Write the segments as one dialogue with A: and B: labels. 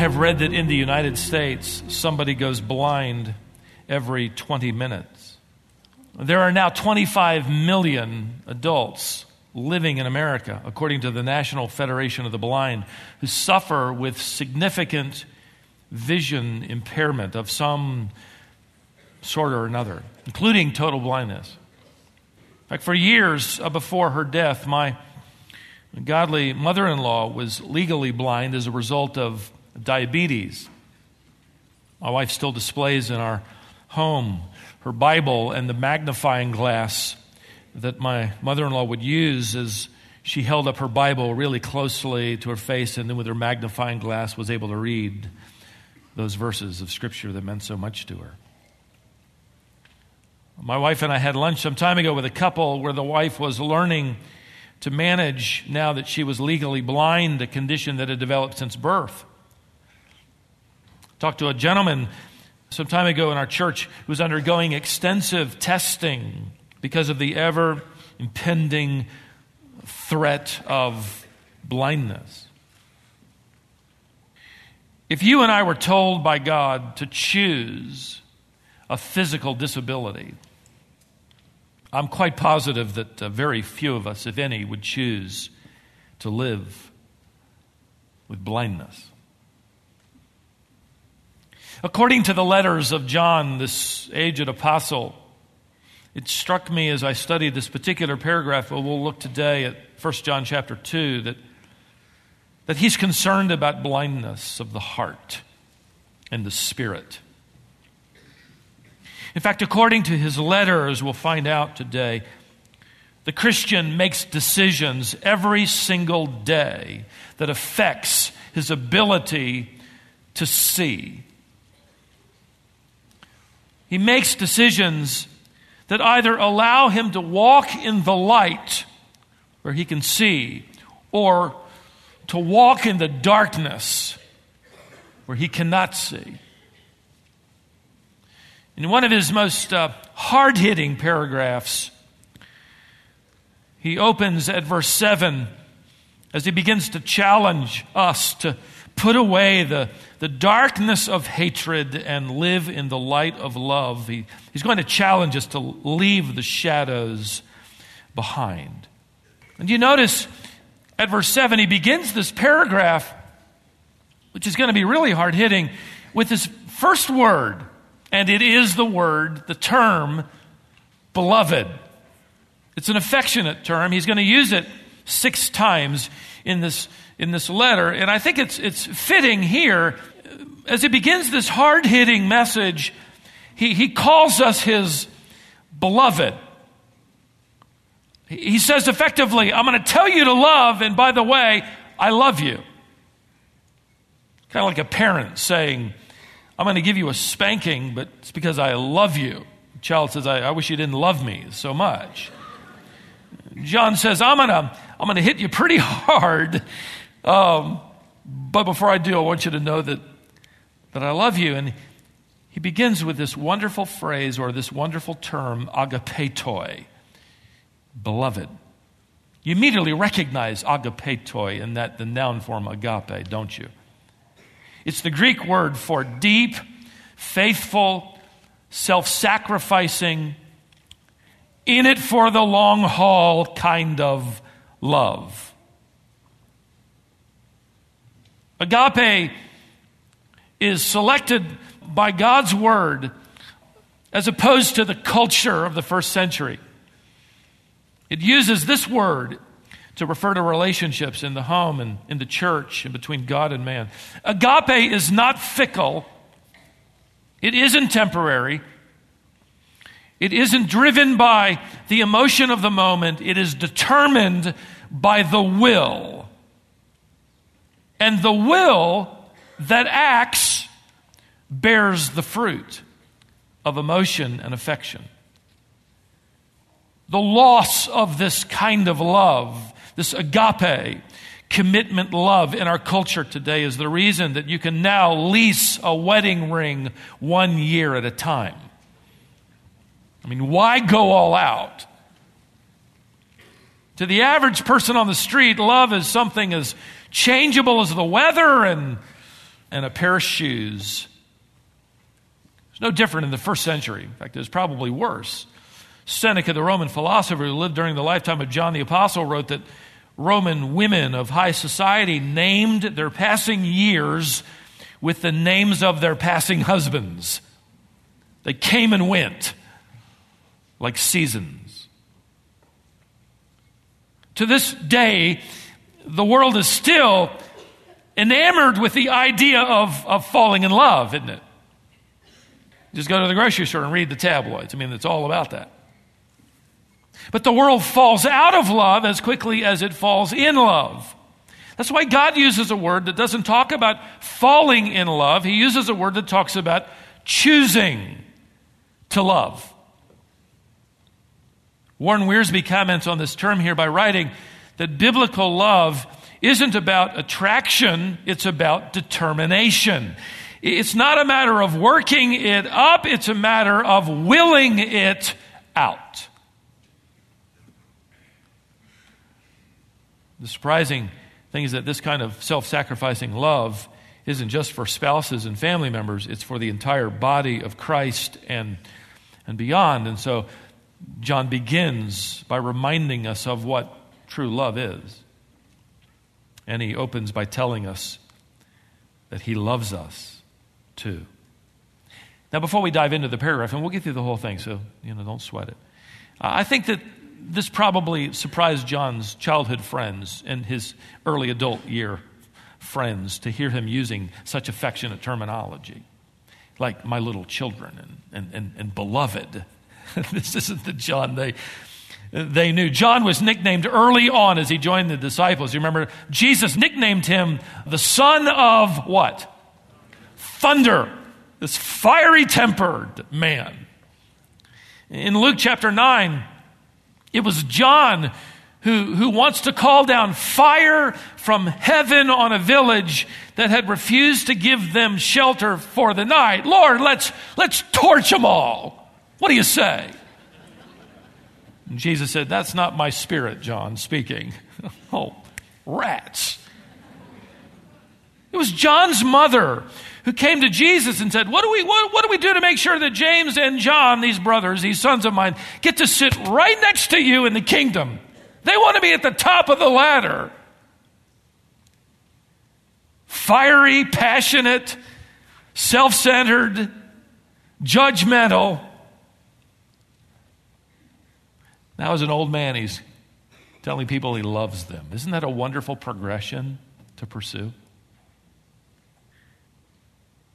A: have read that in the United States, somebody goes blind every 20 minutes. There are now 25 million adults living in America, according to the National Federation of the Blind, who suffer with significant vision impairment of some sort or another, including total blindness. In fact, for years before her death, my godly mother in law was legally blind as a result of diabetes. My wife still displays in our home her Bible and the magnifying glass that my mother in law would use as she held up her Bible really closely to her face and then with her magnifying glass was able to read those verses of Scripture that meant so much to her. My wife and I had lunch some time ago with a couple where the wife was learning to manage, now that she was legally blind, a condition that had developed since birth. Talked to a gentleman some time ago in our church who was undergoing extensive testing because of the ever impending threat of blindness. If you and I were told by God to choose a physical disability, I'm quite positive that uh, very few of us, if any, would choose to live with blindness. According to the letters of John, this aged apostle, it struck me as I studied this particular paragraph, well, we'll look today at 1 John chapter 2, that, that he's concerned about blindness of the heart and the spirit. In fact, according to his letters, we'll find out today, the Christian makes decisions every single day that affects his ability to see. He makes decisions that either allow him to walk in the light where he can see, or to walk in the darkness where he cannot see. In one of his most uh, hard hitting paragraphs, he opens at verse 7 as he begins to challenge us to put away the, the darkness of hatred and live in the light of love. He, he's going to challenge us to leave the shadows behind. And you notice at verse 7, he begins this paragraph, which is going to be really hard hitting, with his first word and it is the word, the term, beloved. It's an affectionate term. He's going to use it six times in this, in this letter. And I think it's, it's fitting here. As he begins this hard hitting message, he, he calls us his beloved. He says effectively, I'm going to tell you to love, and by the way, I love you. Kind of like a parent saying, I'm going to give you a spanking, but it's because I love you. The child says, I, I wish you didn't love me so much. John says, I'm going to I'm going to hit you pretty hard. Um, but before I do, I want you to know that, that I love you. And he begins with this wonderful phrase or this wonderful term, agapetoi, beloved. You immediately recognize agapetoi in that the noun form agape, don't you? It's the Greek word for deep, faithful, self sacrificing, in it for the long haul kind of love. Agape is selected by God's word as opposed to the culture of the first century. It uses this word to refer to relationships in the home and in the church and between God and man. Agape is not fickle, it isn't temporary. It isn't driven by the emotion of the moment. It is determined by the will. And the will that acts bears the fruit of emotion and affection. The loss of this kind of love this agape, commitment love in our culture today is the reason that you can now lease a wedding ring one year at a time. I mean, why go all out? To the average person on the street, love is something as changeable as the weather and and a pair of shoes. It's no different in the first century. In fact, it was probably worse. Seneca, the Roman philosopher who lived during the lifetime of John the Apostle, wrote that Roman women of high society named their passing years with the names of their passing husbands. They came and went like seasons. To this day, the world is still enamored with the idea of, of falling in love, isn't it? Just go to the grocery store and read the tabloids. I mean, it's all about that. But the world falls out of love as quickly as it falls in love. That's why God uses a word that doesn't talk about falling in love. He uses a word that talks about choosing to love. Warren Wiersbe comments on this term here by writing that biblical love isn't about attraction, it's about determination. It's not a matter of working it up, it's a matter of willing it out. The surprising thing is that this kind of self sacrificing love isn't just for spouses and family members, it's for the entire body of Christ and, and beyond. And so John begins by reminding us of what true love is. And he opens by telling us that he loves us too. Now, before we dive into the paragraph, and we'll get through the whole thing, so you know, don't sweat it. I think that this probably surprised John's childhood friends and his early adult year friends to hear him using such affectionate terminology, like my little children and, and, and, and beloved. this isn't the John they, they knew. John was nicknamed early on as he joined the disciples. You remember, Jesus nicknamed him the son of what? Thunder, this fiery tempered man. In Luke chapter 9, it was John who, who wants to call down fire from heaven on a village that had refused to give them shelter for the night. Lord, let's, let's torch them all. What do you say? And Jesus said, That's not my spirit, John speaking. oh, rats. It was John's mother who came to Jesus and said, what do, we, what, what do we do to make sure that James and John, these brothers, these sons of mine, get to sit right next to you in the kingdom? They want to be at the top of the ladder. Fiery, passionate, self centered, judgmental. Now, as an old man, he's telling people he loves them. Isn't that a wonderful progression to pursue?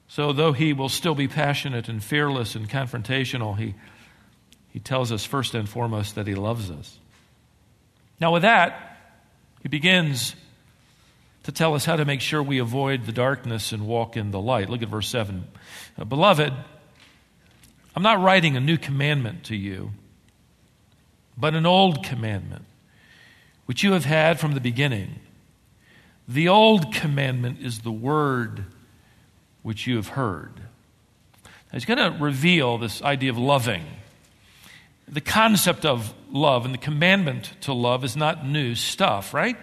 A: So, though he will still be passionate and fearless and confrontational, he, he tells us first and foremost that he loves us. Now, with that, he begins to tell us how to make sure we avoid the darkness and walk in the light. Look at verse 7. Beloved, I'm not writing a new commandment to you, but an old commandment, which you have had from the beginning. The old commandment is the word which you have heard. he's going to reveal this idea of loving. The concept of love and the commandment to love is not new stuff, right?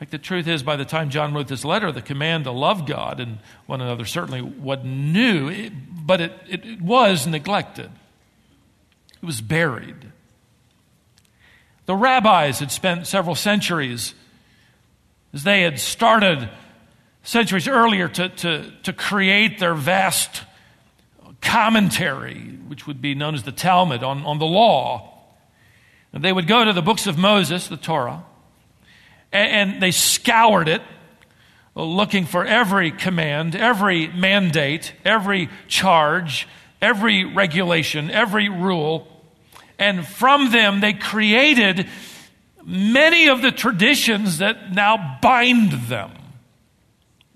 A: Like the truth is, by the time John wrote this letter, the command to love God and one another certainly wasn't new, but it, it was neglected. It was buried. The rabbis had spent several centuries as they had started centuries earlier to, to, to create their vast commentary, which would be known as the Talmud, on, on the law. And they would go to the books of Moses, the Torah, and, and they scoured it, looking for every command, every mandate, every charge, every regulation, every rule. And from them, they created many of the traditions that now bind them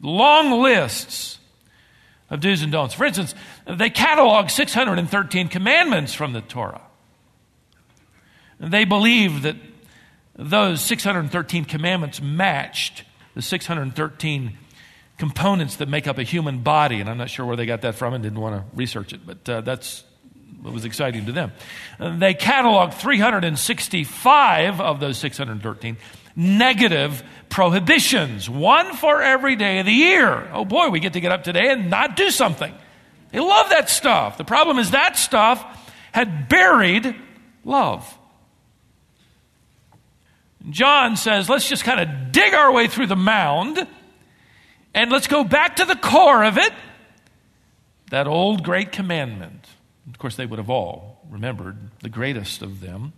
A: long lists of do's and don'ts. For instance, they catalog 613 commandments from the Torah. They believe that those 613 commandments matched the 613 components that make up a human body. And I'm not sure where they got that from and didn't want to research it, but uh, that's it was exciting to them. They cataloged 365 of those 613 negative prohibitions, one for every day of the year. Oh boy, we get to get up today and not do something. They love that stuff. The problem is that stuff had buried love. John says, let's just kind of dig our way through the mound and let's go back to the core of it that old great commandment. Of course, they would have all remembered the greatest of them,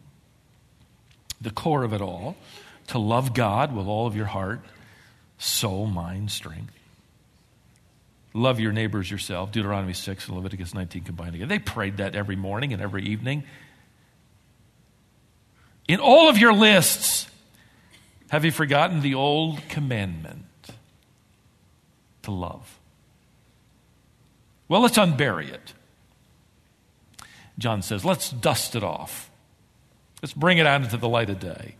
A: the core of it all to love God with all of your heart, soul, mind, strength. Love your neighbors yourself. Deuteronomy 6 and Leviticus 19 combined together. They prayed that every morning and every evening. In all of your lists, have you forgotten the old commandment to love? Well, let's unbury it. John says, let's dust it off. Let's bring it out into the light of day.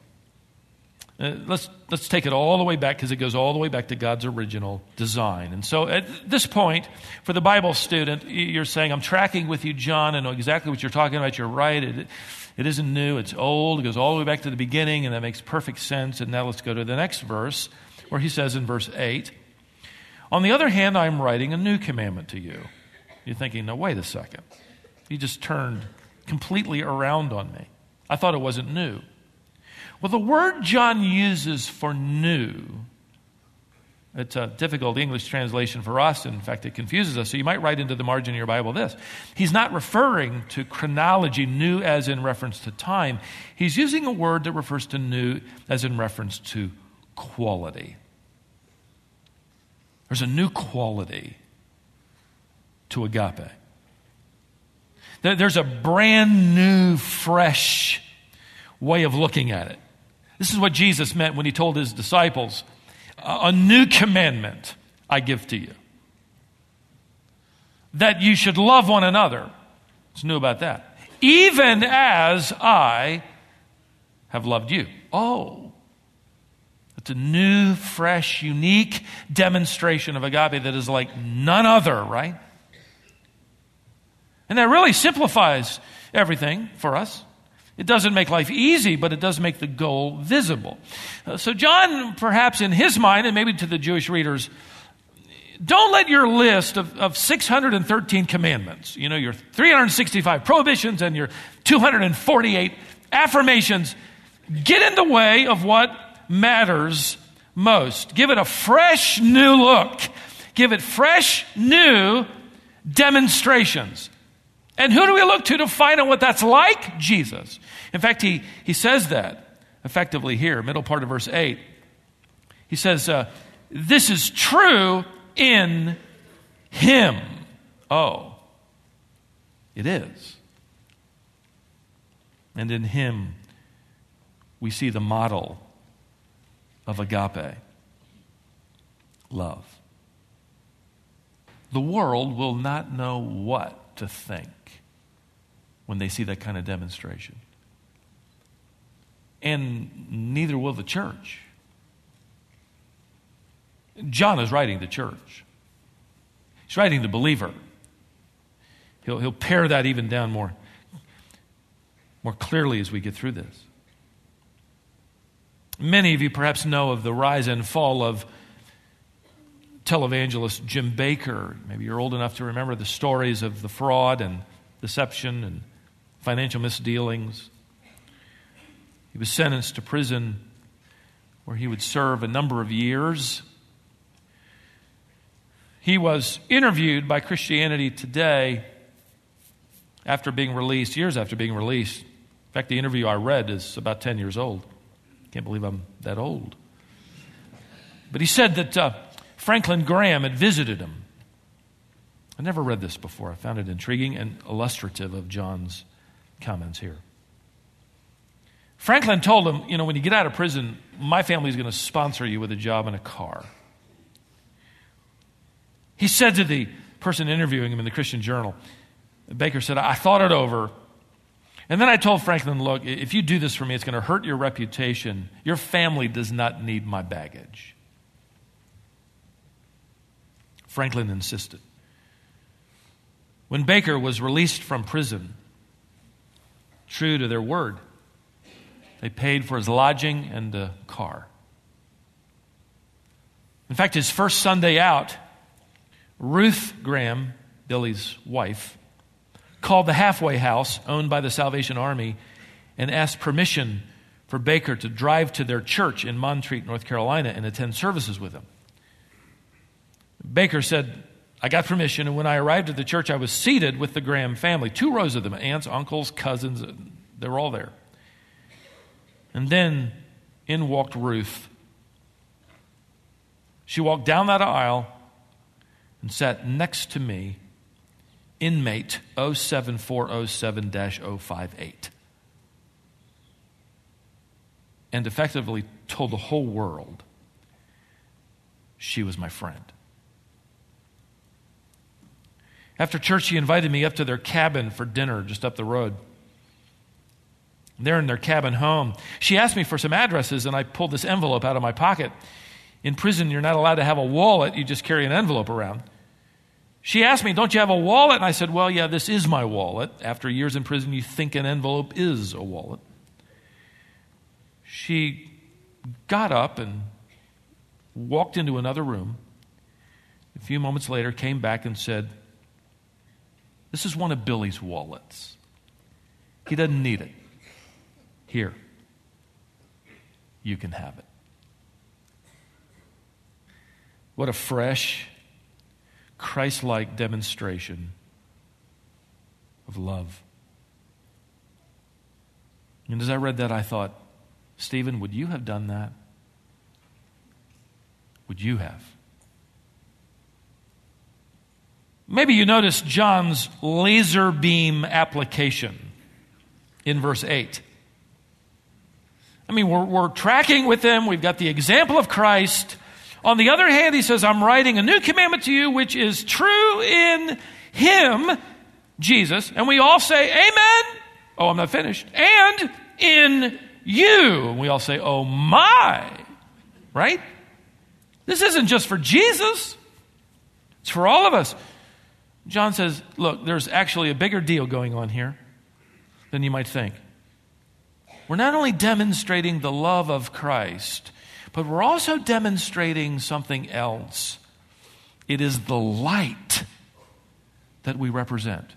A: Uh, let's, let's take it all the way back because it goes all the way back to God's original design. And so at this point, for the Bible student, you're saying, I'm tracking with you, John. I know exactly what you're talking about. You're right. It, it isn't new, it's old. It goes all the way back to the beginning, and that makes perfect sense. And now let's go to the next verse, where he says in verse 8, On the other hand, I'm writing a new commandment to you. You're thinking, no, wait a second. You just turned completely around on me. I thought it wasn't new. Well, the word John uses for new, it's a difficult English translation for us. In fact, it confuses us. So you might write into the margin of your Bible this. He's not referring to chronology, new as in reference to time. He's using a word that refers to new as in reference to quality. There's a new quality to agape. There's a brand new, fresh way of looking at it. This is what Jesus meant when he told his disciples A new commandment I give to you that you should love one another. It's new about that? Even as I have loved you. Oh, it's a new, fresh, unique demonstration of agape that is like none other, right? And that really simplifies everything for us. It doesn't make life easy, but it does make the goal visible. Uh, so, John, perhaps in his mind, and maybe to the Jewish readers, don't let your list of, of 613 commandments, you know, your 365 prohibitions and your 248 affirmations, get in the way of what matters most. Give it a fresh new look. Give it fresh new demonstrations. And who do we look to to find out what that's like? Jesus. In fact, he, he says that effectively here, middle part of verse 8. He says, uh, This is true in him. Oh, it is. And in him, we see the model of agape love. The world will not know what to think when they see that kind of demonstration. And neither will the church. John is writing the church, he's writing the believer. He'll, he'll pare that even down more, more clearly as we get through this. Many of you perhaps know of the rise and fall of televangelist Jim Bakker. Maybe you're old enough to remember the stories of the fraud and deception and financial misdealings. He was sentenced to prison where he would serve a number of years. He was interviewed by Christianity Today after being released, years after being released. In fact, the interview I read is about 10 years old. Can't believe I'm that old. But he said that uh, Franklin Graham had visited him. I never read this before. I found it intriguing and illustrative of John's comments here. Franklin told him, you know, when you get out of prison, my family is going to sponsor you with a job and a car. He said to the person interviewing him in the Christian Journal, Bakker said, I thought it over. And then I told Franklin, look, if you do this for me, it's going to hurt your reputation. Your family does not need my baggage. Franklin insisted. When Bakker was released from prison, true to their word. They paid for his lodging and the car. In fact, his first Sunday out, Ruth Graham, Billy's wife, called the halfway house owned by the Salvation Army and asked permission for Bakker to drive to their church in Montreat, North Carolina, and attend services with him. Bakker said, I got permission, and when I arrived at the church, I was seated with the Graham family, two rows of them aunts, uncles, cousins, they were all there. And then in walked Ruth. She walked down that aisle and sat next to me, inmate 07407 058, and effectively told the whole world she was my friend. After church, she invited me up to their cabin for dinner just up the road. There in their cabin home, she asked me for some addresses, and I pulled this envelope out of my pocket. In prison, you're not allowed to have a wallet, you just carry an envelope around. She asked me, Don't you have a wallet? And I said, Well, yeah, this is my wallet. After years in prison, you think an envelope is a wallet. She got up and walked into another room. A few moments later, came back and said, This is one of Billy's wallets. He doesn't need it. Here, you can have it. What a fresh, Christ like demonstration of love. And as I read that, I thought, Stephen, would you have done that? Would you have? Maybe you noticed John's laser beam application in verse 8. I mean, we're, we're tracking with him. We've got the example of Christ. On the other hand, he says, I'm writing a new commandment to you, which is true in him, Jesus. And we all say, Amen. Oh, I'm not finished. And in you. And we all say, Oh my. Right? This isn't just for Jesus, it's for all of us. John says, Look, there's actually a bigger deal going on here than you might think. We're not only demonstrating the love of Christ, but we're also demonstrating something else. It is the light that we represent.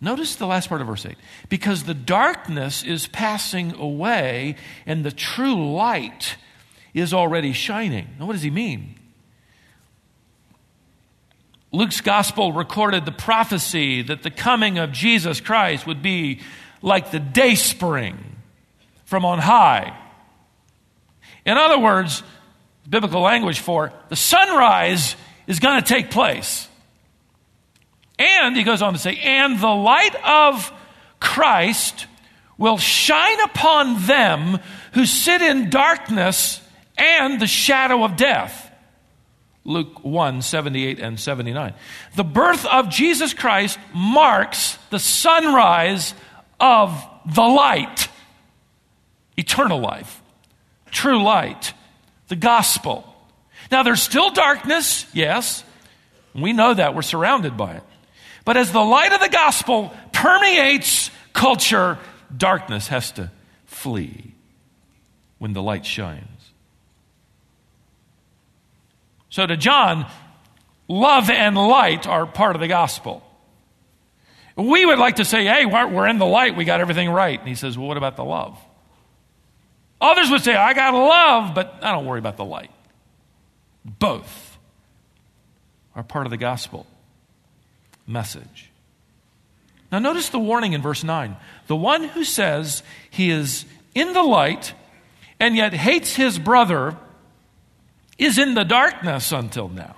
A: Notice the last part of verse 8. Because the darkness is passing away and the true light is already shining. Now, what does he mean? Luke's gospel recorded the prophecy that the coming of Jesus Christ would be like the day spring from on high. In other words, biblical language for the sunrise is going to take place. And he goes on to say, and the light of Christ will shine upon them who sit in darkness and the shadow of death. Luke 1 78 and 79. The birth of Jesus Christ marks the sunrise of the light, eternal life, true light, the gospel. Now, there's still darkness, yes. We know that. We're surrounded by it. But as the light of the gospel permeates culture, darkness has to flee when the light shines. So, to John, love and light are part of the gospel. We would like to say, hey, we're in the light, we got everything right. And he says, well, what about the love? Others would say, I got love, but I don't worry about the light. Both are part of the gospel message. Now, notice the warning in verse 9. The one who says he is in the light and yet hates his brother is in the darkness until now.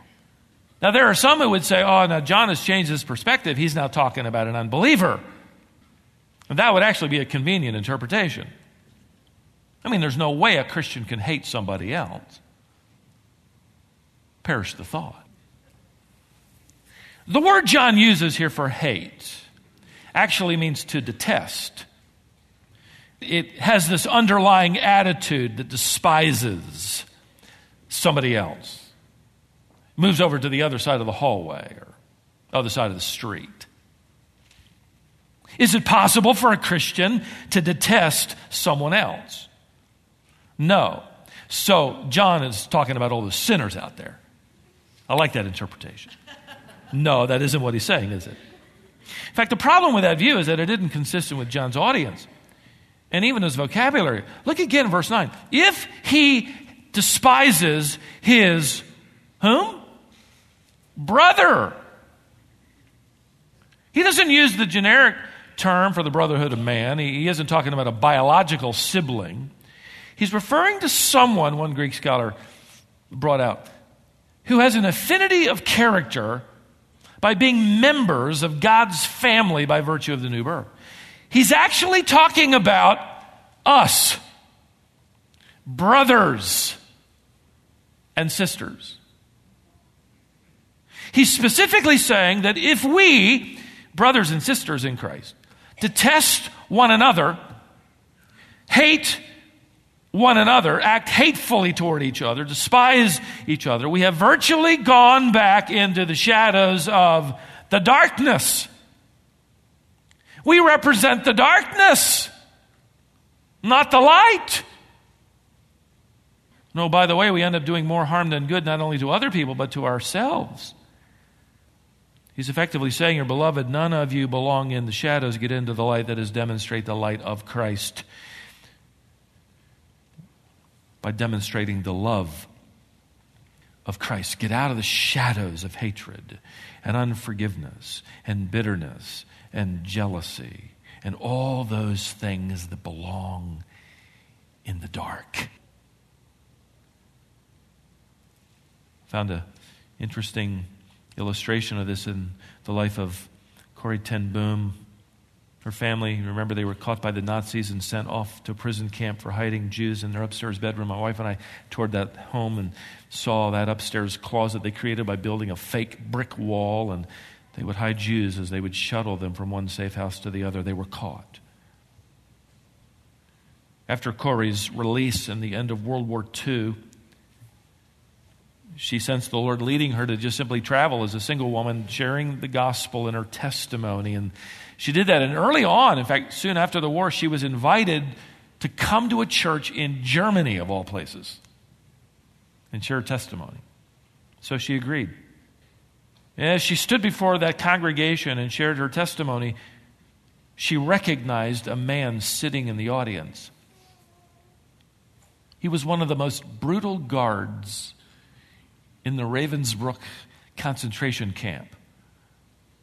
A: Now, there are some who would say, oh, now John has changed his perspective. He's now talking about an unbeliever. And that would actually be a convenient interpretation. I mean, there's no way a Christian can hate somebody else. Perish the thought. The word John uses here for hate actually means to detest. It has this underlying attitude that despises somebody else moves over to the other side of the hallway or other side of the street. Is it possible for a Christian to detest someone else? No. So, John is talking about all the sinners out there. I like that interpretation. No, that isn't what he's saying, is it? In fact, the problem with that view is that it isn't consistent with John's audience and even his vocabulary. Look again in verse 9. If he despises his whom? Brother. He doesn't use the generic term for the brotherhood of man. He, he isn't talking about a biological sibling. He's referring to someone, one Greek scholar brought out, who has an affinity of character by being members of God's family by virtue of the new birth. He's actually talking about us, brothers and sisters. He's specifically saying that if we, brothers and sisters in Christ, detest one another, hate one another, act hatefully toward each other, despise each other, we have virtually gone back into the shadows of the darkness. We represent the darkness, not the light. No, by the way, we end up doing more harm than good, not only to other people, but to ourselves. He's effectively saying, Your beloved, none of you belong in the shadows, get into the light that is demonstrate the light of Christ by demonstrating the love of Christ. Get out of the shadows of hatred and unforgiveness and bitterness and jealousy and all those things that belong in the dark. Found an interesting illustration of this in the life of Corrie ten Boom. Her family, remember, they were caught by the Nazis and sent off to a prison camp for hiding Jews in their upstairs bedroom. My wife and I toured that home and saw that upstairs closet they created by building a fake brick wall, and they would hide Jews as they would shuttle them from one safe house to the other. They were caught. After Corrie's release in the end of World War II, she sensed the Lord leading her to just simply travel as a single woman, sharing the gospel and her testimony. And she did that. And early on, in fact, soon after the war, she was invited to come to a church in Germany, of all places, and share testimony. So she agreed. As she stood before that congregation and shared her testimony, she recognized a man sitting in the audience. He was one of the most brutal guards in the Ravensbrück concentration camp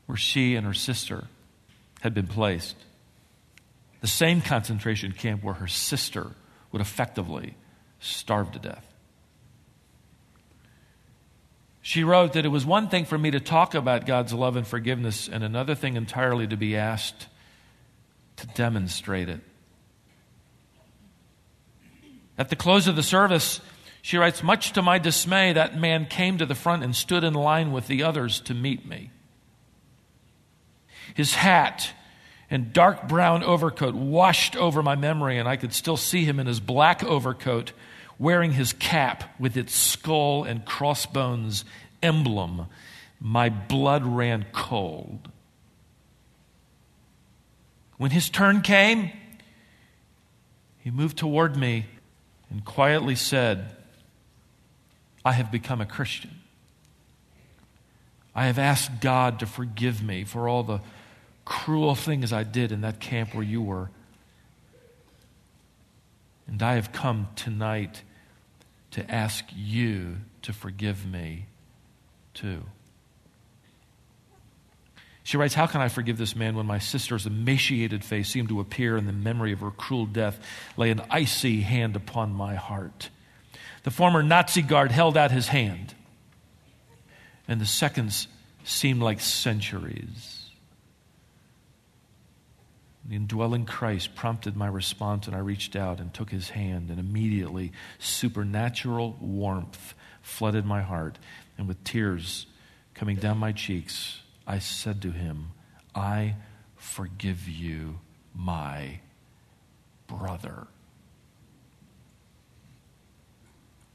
A: where she and her sister had been placed. The same concentration camp where her sister would effectively starve to death. She wrote that it was one thing for me to talk about God's love and forgiveness, and another thing entirely to be asked to demonstrate it. At the close of the service, she writes, Much to my dismay, that man came to the front and stood in line with the others to meet me. His hat and dark brown overcoat washed over my memory, and I could still see him in his black overcoat wearing his cap with its skull and crossbones emblem. My blood ran cold. When his turn came, he moved toward me and quietly said, I have become a Christian. I have asked God to forgive me for all the cruel things I did in that camp where you were. And I have come tonight to ask you to forgive me too. She writes, How can I forgive this man when my sister's emaciated face seemed to appear in the memory of her cruel death, lay an icy hand upon my heart? The former Nazi guard held out his hand, and the seconds seemed like centuries. The indwelling Christ prompted my response, and I reached out and took his hand, and immediately supernatural warmth flooded my heart. And with tears coming down my cheeks, I said to him, I forgive you, my brother.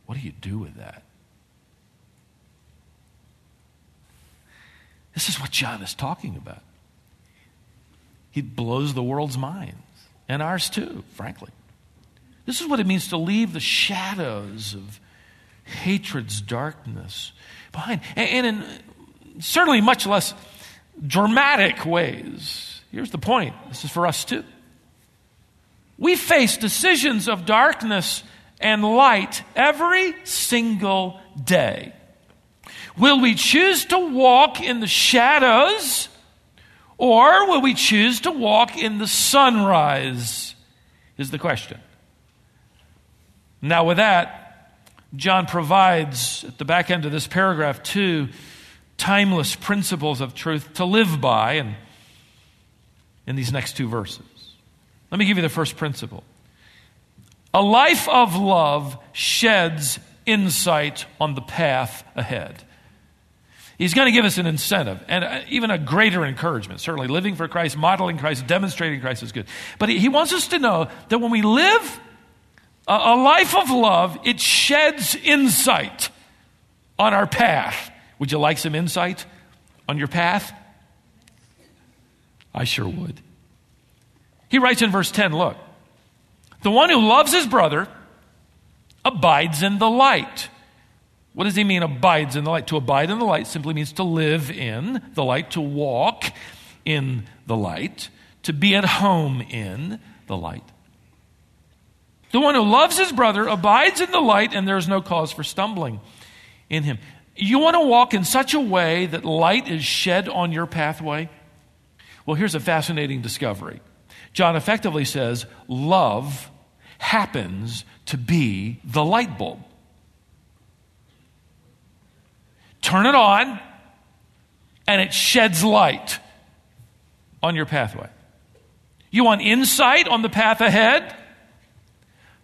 A: What do you do with that? This is what John is talking about. He blows the world's minds, and ours too, frankly. This is what it means to leave the shadows of hatred's darkness behind. And in certainly much less dramatic ways. Here's the point this is for us too. We face decisions of darkness and light every single day. Will we choose to walk in the shadows or will we choose to walk in the sunrise? Is the question. Now, with that, John provides at the back end of this paragraph two timeless principles of truth to live by and in these next two verses. Let me give you the first principle. A life of love sheds insight on the path ahead. He's going to give us an incentive and uh, even a greater encouragement. Certainly, living for Christ, modeling Christ, demonstrating Christ is good. But he wants us to know that when we live a life of love, it sheds insight on our path. Would you like some insight on your path? I sure would. He writes in verse 10 look, the one who loves his brother abides in the light. What does he mean, abides in the light? To abide in the light simply means to live in the light, to walk in the light, to be at home in the light. The one who loves his brother abides in the light, and there is no cause for stumbling in him. You want to walk in such a way that light is shed on your pathway? Well, here's a fascinating discovery. John effectively says, Love happens to be the light bulb. Turn it on, and it sheds light on your pathway. You want insight on the path ahead?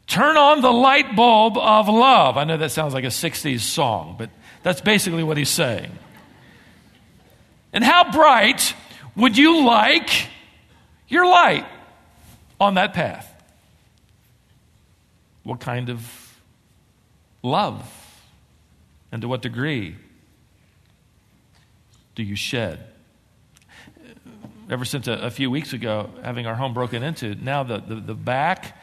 A: Turn on the light bulb of love. I know that sounds like a 60s song, but that's basically what he's saying. And how bright would you like your light on that path? What kind of love and to what degree do you shed? Ever since a, a few weeks ago, having our home broken into, now the, the, the back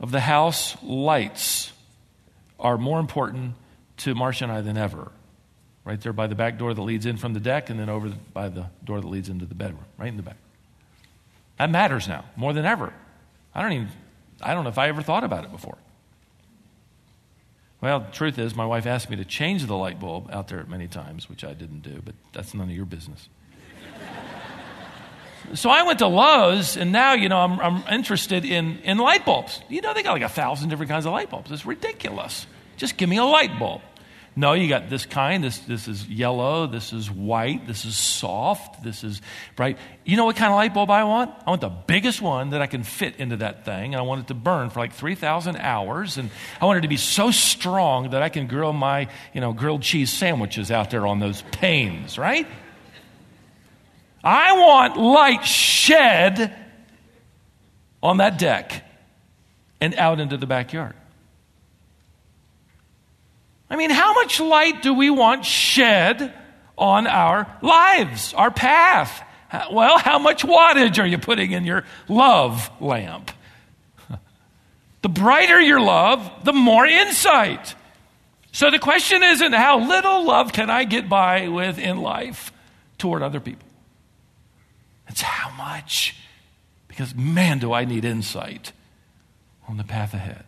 A: of the house lights are more important to Marcia and I than ever. Right there by the back door that leads in from the deck, and then over by the door that leads into the bedroom, right in the back. That matters now more than ever. I don't even, I don't know if I ever thought about it before. Well, the truth is, my wife asked me to change the light bulb out there many times, which I didn't do, but that's none of your business. So I went to Lowe's, and now, you know, I'm, I'm interested in, in light bulbs. You know, they got like a thousand different kinds of light bulbs. It's ridiculous. Just give me a light bulb. No, you got this kind. This, this is yellow. This is white. This is soft. This is bright. You know what kind of light bulb I want? I want the biggest one that I can fit into that thing. And I want it to burn for like 3,000 hours. And I want it to be so strong that I can grill my, you know, grilled cheese sandwiches out there on those panes, right? I want light shed on that deck and out into the backyard. I mean, how much light do we want shed on our lives, our path? Well, how much wattage are you putting in your love lamp? The brighter your love, the more insight. So the question isn't how little love can I get by with in life toward other people? It's how much. Because, man, do I need insight on the path ahead.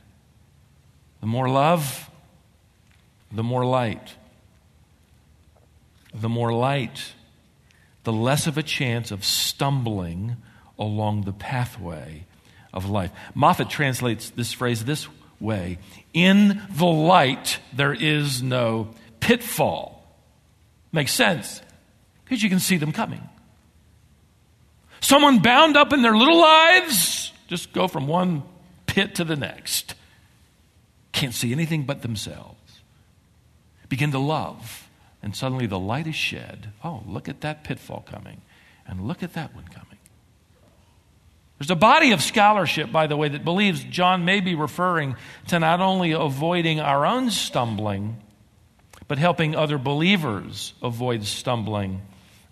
A: The more love, the more light. The more light, the less of a chance of stumbling along the pathway of life. Moffatt translates this phrase this way In the light, there is no pitfall. Makes sense because you can see them coming. Someone bound up in their little lives, just go from one pit to the next. Can't see anything but themselves. Begin to love, and suddenly the light is shed. Oh, look at that pitfall coming, and look at that one coming. There's a body of scholarship, by the way, that believes John may be referring to not only avoiding our own stumbling, but helping other believers avoid stumbling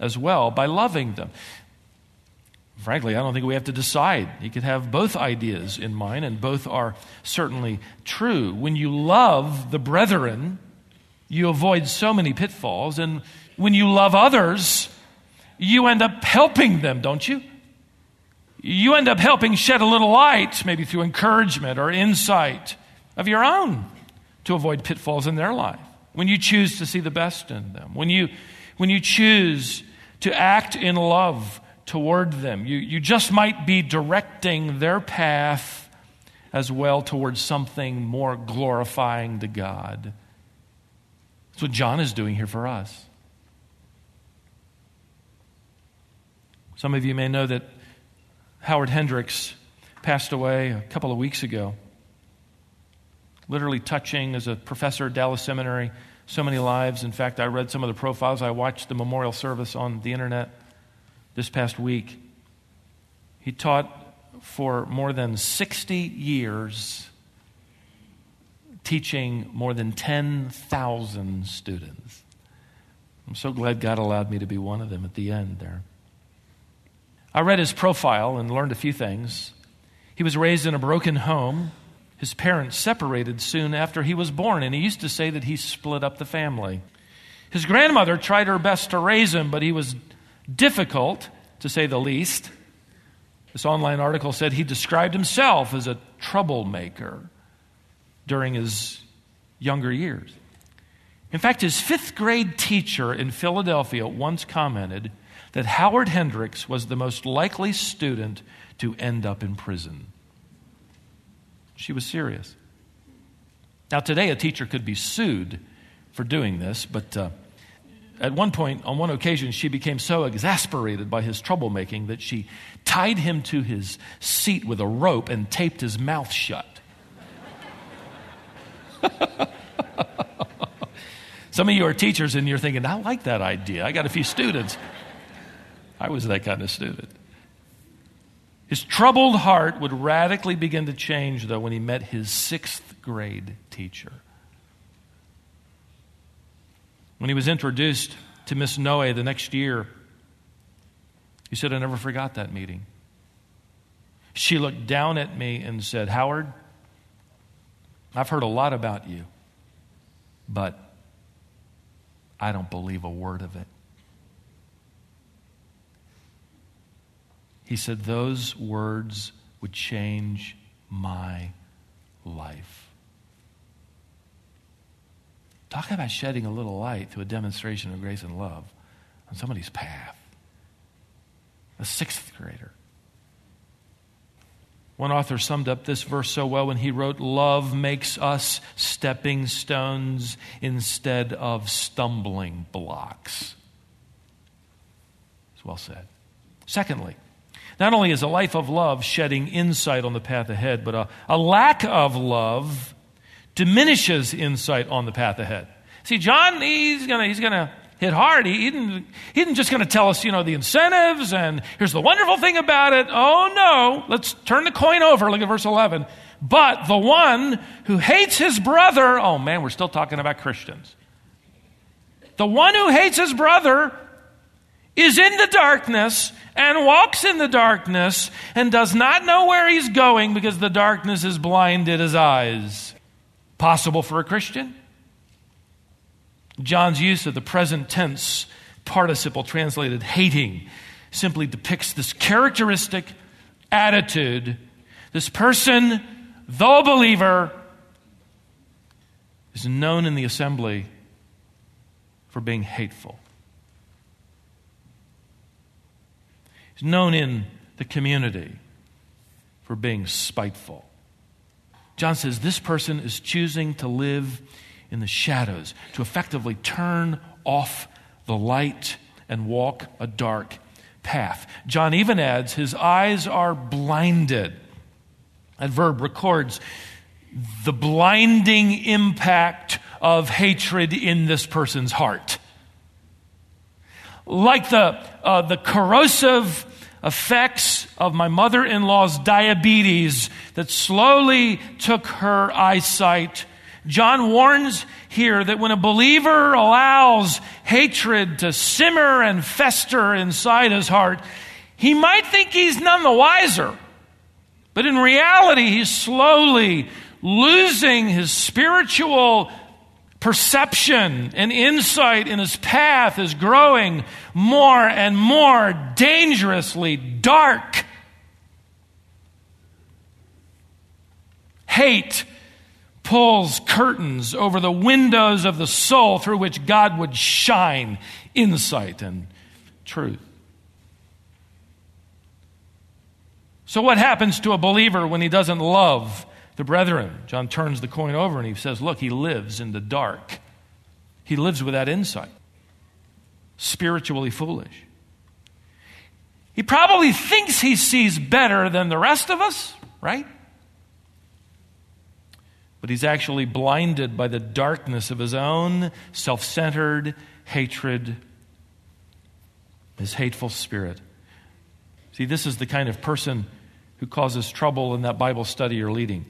A: as well by loving them. Frankly, I don't think we have to decide. You could have both ideas in mind, and both are certainly true. When you love the brethren, you avoid so many pitfalls, and when you love others, you end up helping them, don't you? You end up helping shed a little light, maybe through encouragement or insight of your own to avoid pitfalls in their life. When you choose to see the best in them, when you, when you choose to act in love toward them, you, you just might be directing their path as well towards something more glorifying to God. That's what John is doing here for us. Some of you may know that Howard Hendricks passed away a couple of weeks ago. Literally touching as a professor at Dallas Seminary, so many lives. In fact, I read some of the profiles. I watched the memorial service on the internet this past week. He taught for more than 60 years, teaching more than 10,000 students. I'm so glad God allowed me to be one of them at the end there. I read his profile and learned a few things. He was raised in a broken home. His parents separated soon after he was born, and he used to say that he split up the family. His grandmother tried her best to raise him, but he was difficult, to say the least. This online article said he described himself as a troublemaker during his younger years. In fact, his fifth grade teacher in Philadelphia once commented that Howard Hendricks was the most likely student to end up in prison. She was serious. Now, today, a teacher could be sued for doing this, but uh, at one point, on one occasion, she became so exasperated by his troublemaking that she tied him to his seat with a rope and taped his mouth shut. Some of you are teachers and you're thinking, I like that idea. I got a few students. I was that kind of student. His troubled heart would radically begin to change, though, when he met his sixth grade teacher. When he was introduced to Miss Noe the next year, he said, I never forgot that meeting. She looked down at me and said, Howard, I've heard a lot about you, but I don't believe a word of it. He said, Those words would change my life. Talk about shedding a little light through a demonstration of grace and love on somebody's path. A sixth grader. One author summed up this verse so well when he wrote, Love makes us stepping stones instead of stumbling blocks. It's well said. Secondly, not only is a life of love shedding insight on the path ahead, but a, a lack of love diminishes insight on the path ahead. See, John, he's going he's to hit hard. He, he, didn't, he didn't just going to tell us, you know, the incentives and here's the wonderful thing about it. Oh, no. Let's turn the coin over. Look at verse 11. But the one who hates his brother, oh man, we're still talking about Christians. The one who hates his brother is in the darkness and walks in the darkness and does not know where he's going because the darkness has blinded his eyes. Possible for a Christian? John's use of the present tense participle translated hating simply depicts this characteristic attitude. This person, though a believer, is known in the assembly for being hateful. He's known in the community for being spiteful. John says this person is choosing to live in the shadows, to effectively turn off the light and walk a dark path. John even adds, his eyes are blinded. That verb records the blinding impact of hatred in this person's heart like the, uh, the corrosive effects of my mother in law's diabetes that slowly took her eyesight. John warns here that when a believer allows hatred to simmer and fester inside his heart, He might think he's none the wiser, but in reality, he's slowly losing his spiritual perception and insight in his path is growing more and more dangerously dark. Hate pulls curtains over the windows of the soul through which God would shine insight and truth. So, what happens to a believer when he doesn't love the brethren? John turns the coin over and he says, Look, he lives in the dark. He lives without insight, spiritually foolish. He probably thinks he sees better than the rest of us, right? But he's actually blinded by the darkness of his own self centered hatred, his hateful spirit. See, this is the kind of person who causes trouble in that Bible study you're leading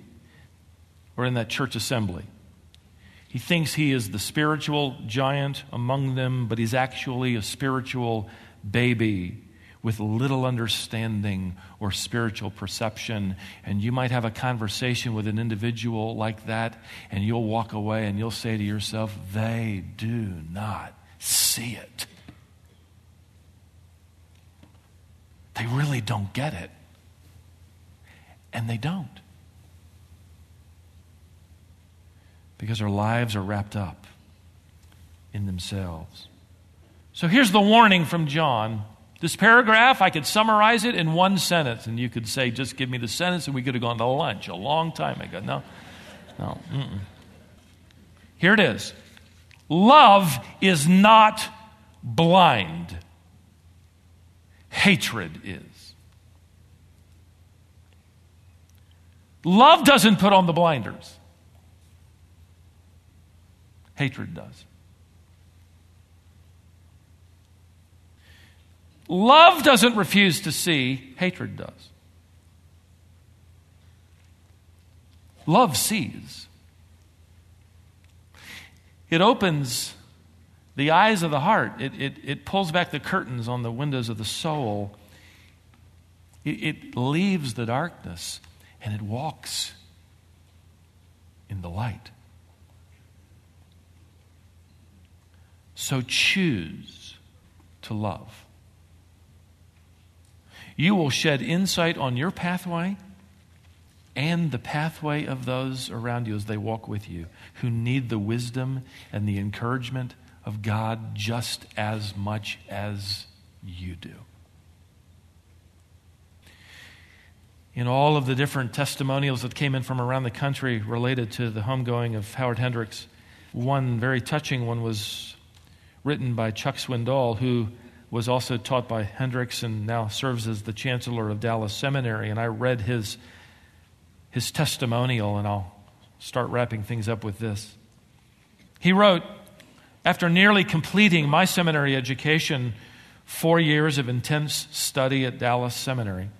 A: or in that church assembly. He thinks he is the spiritual giant among them, but he's actually a spiritual baby with little understanding or spiritual perception. And you might have a conversation with an individual like that, and you'll walk away and you'll say to yourself, They do not see it. They really don't get it. And they don't. Because our lives are wrapped up in themselves. So here's the warning from John. This paragraph, I could summarize it in one sentence, and you could say, just give me the sentence, and we could have gone to lunch a long time ago. No, no. Mm-mm. Here it is Love is not blind, hatred is. Love doesn't put on the blinders, hatred does. Love doesn't refuse to see, hatred does. Love sees. It opens the eyes of the heart, it, it, it pulls back the curtains on the windows of the soul, it, it leaves the darkness and it walks in the light. So choose to love. You will shed insight on your pathway and the pathway of those around you as they walk with you who need the wisdom and the encouragement of God just as much as you do. in all of the different testimonials that came in from around the country related to the homegoing of Howard Hendricks, one very touching one was written by Chuck Swindoll, who was also taught by Hendricks and now serves as the chancellor of Dallas Seminary. And I read his, his testimonial, and I'll start wrapping things up with this. He wrote, After nearly completing my seminary education, four years of intense study at Dallas Seminary,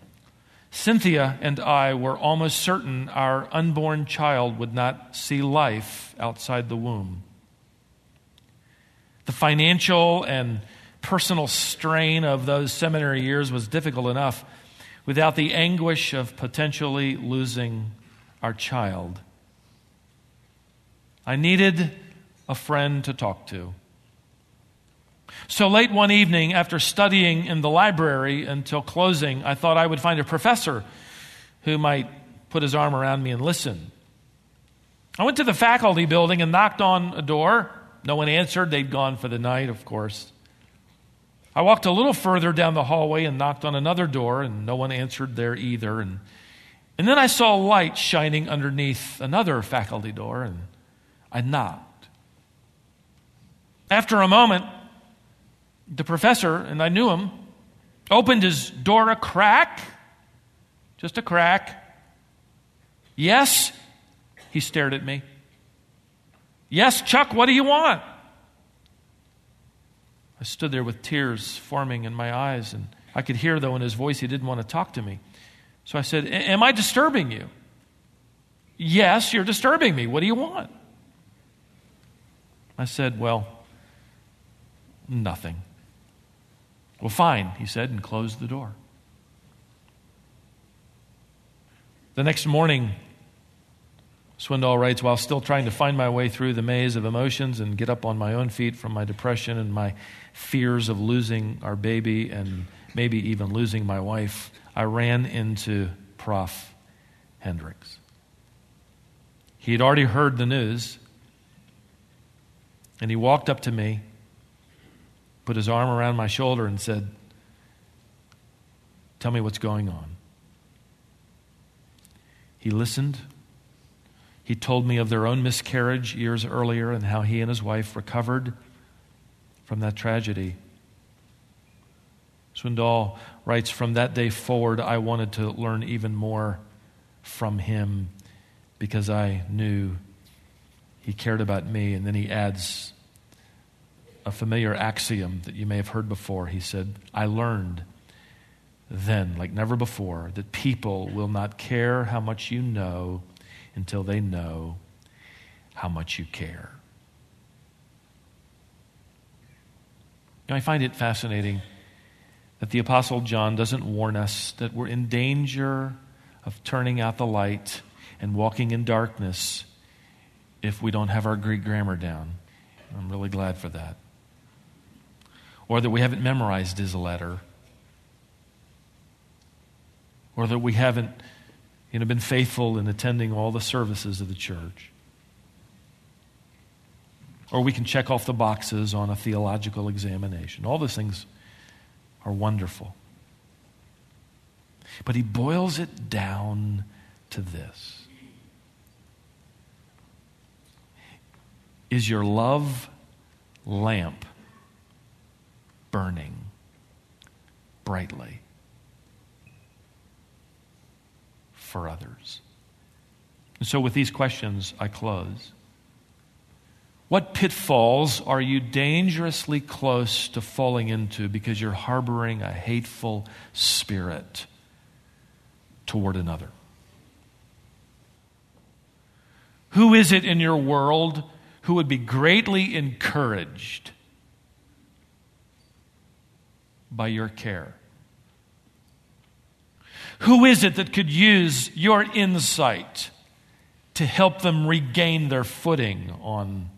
A: Cynthia and I were almost certain our unborn child would not see life outside the womb. The financial and personal strain of those seminary years was difficult enough without the anguish of potentially losing our child. I needed a friend to talk to. So late one evening, after studying in the library until closing, I thought I would find a professor who might put his arm around me and listen. I went to the faculty building and knocked on a door. No one answered. They'd gone for the night, of course. I walked a little further down the hallway and knocked on another door, and no one answered there either. And, and then I saw a light shining underneath another faculty door, and I knocked. After a moment, the professor, and I knew him, opened his door a crack, just a crack. Yes, he stared at me. Yes, Chuck, what do you want? I stood there with tears forming in my eyes, and I could hear, though, in his voice, he didn't want to talk to me. So I said, Am I disturbing you? Yes, you're disturbing me. What do you want? I said, Well, nothing. Well, fine, he said, and closed the door. The next morning, Swindoll writes, while still trying to find my way through the maze of emotions and get up on my own feet from my depression and my fears of losing our baby and maybe even losing my wife, I ran into Prof. Hendricks. He had already heard the news, and he walked up to me, put his arm around my shoulder, and said, Tell me what's going on. He listened he told me of their own miscarriage years earlier and how he and his wife recovered from that tragedy. Swindoll writes From that day forward, I wanted to learn even more from him because I knew he cared about me. And then he adds a familiar axiom that you may have heard before. He said, I learned then, like never before, that people will not care how much you know until they know how much you care. I find it fascinating that the Apostle John doesn't warn us that we're in danger of turning out the light and walking in darkness if we don't have our Greek grammar down. I'm really glad for that. Or that we haven't memorized his letter. Or that we haven't you know, been faithful in attending all the services of the church. Or we can check off the boxes on a theological examination. All those things are wonderful. But he boils it down to this Is your love lamp burning brightly? For others. And so, with these questions, I close. What pitfalls are you dangerously close to falling into because you're harboring a hateful spirit toward another? Who is it in your world who would be greatly encouraged by your care? Who is it that could use your insight to help them regain their footing on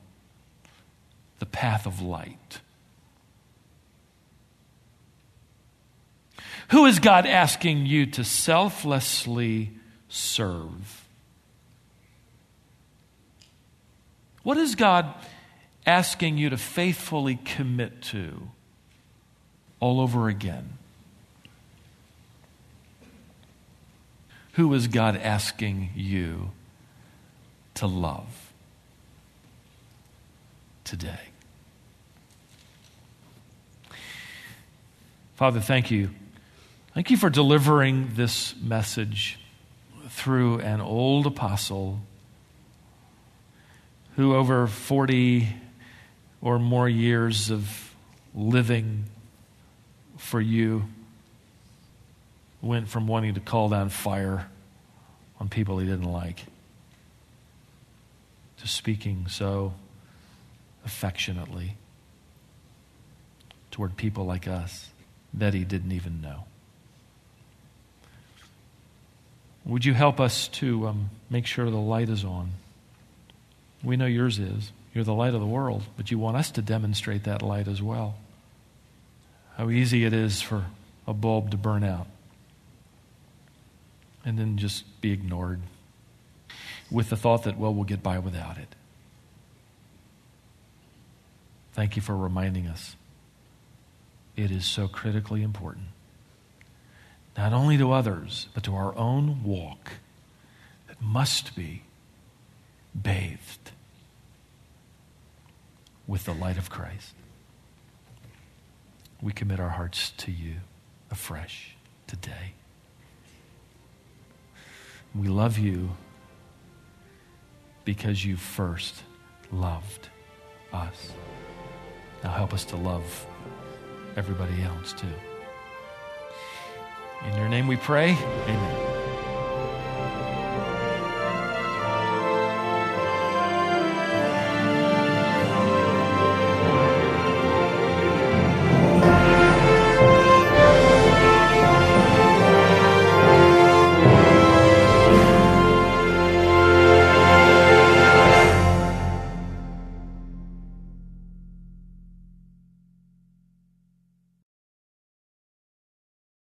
A: the path of light? Who is God asking you to selflessly serve? What is God asking you to faithfully commit to all over again? Who is God asking you to love today? Father, thank you. Thank you for delivering this message through an old apostle who, over 40 or more years of living for you, went from wanting to call down fire on people he didn't like to speaking so affectionately toward people like us that he didn't even know. Would you help us to um, make sure the light is on? We know yours is. You're the light of the world, but you want us to demonstrate that light as well. How easy it is for a bulb to burn out and then just be ignored with the thought that, well, we'll get by without it. Thank you for reminding us. It is so critically important, not only to others, but to our own walk that must be bathed with the light of Christ. We commit our hearts to you afresh today. We love you because you first loved us. Now help us to love everybody else too. In your name we pray. Amen.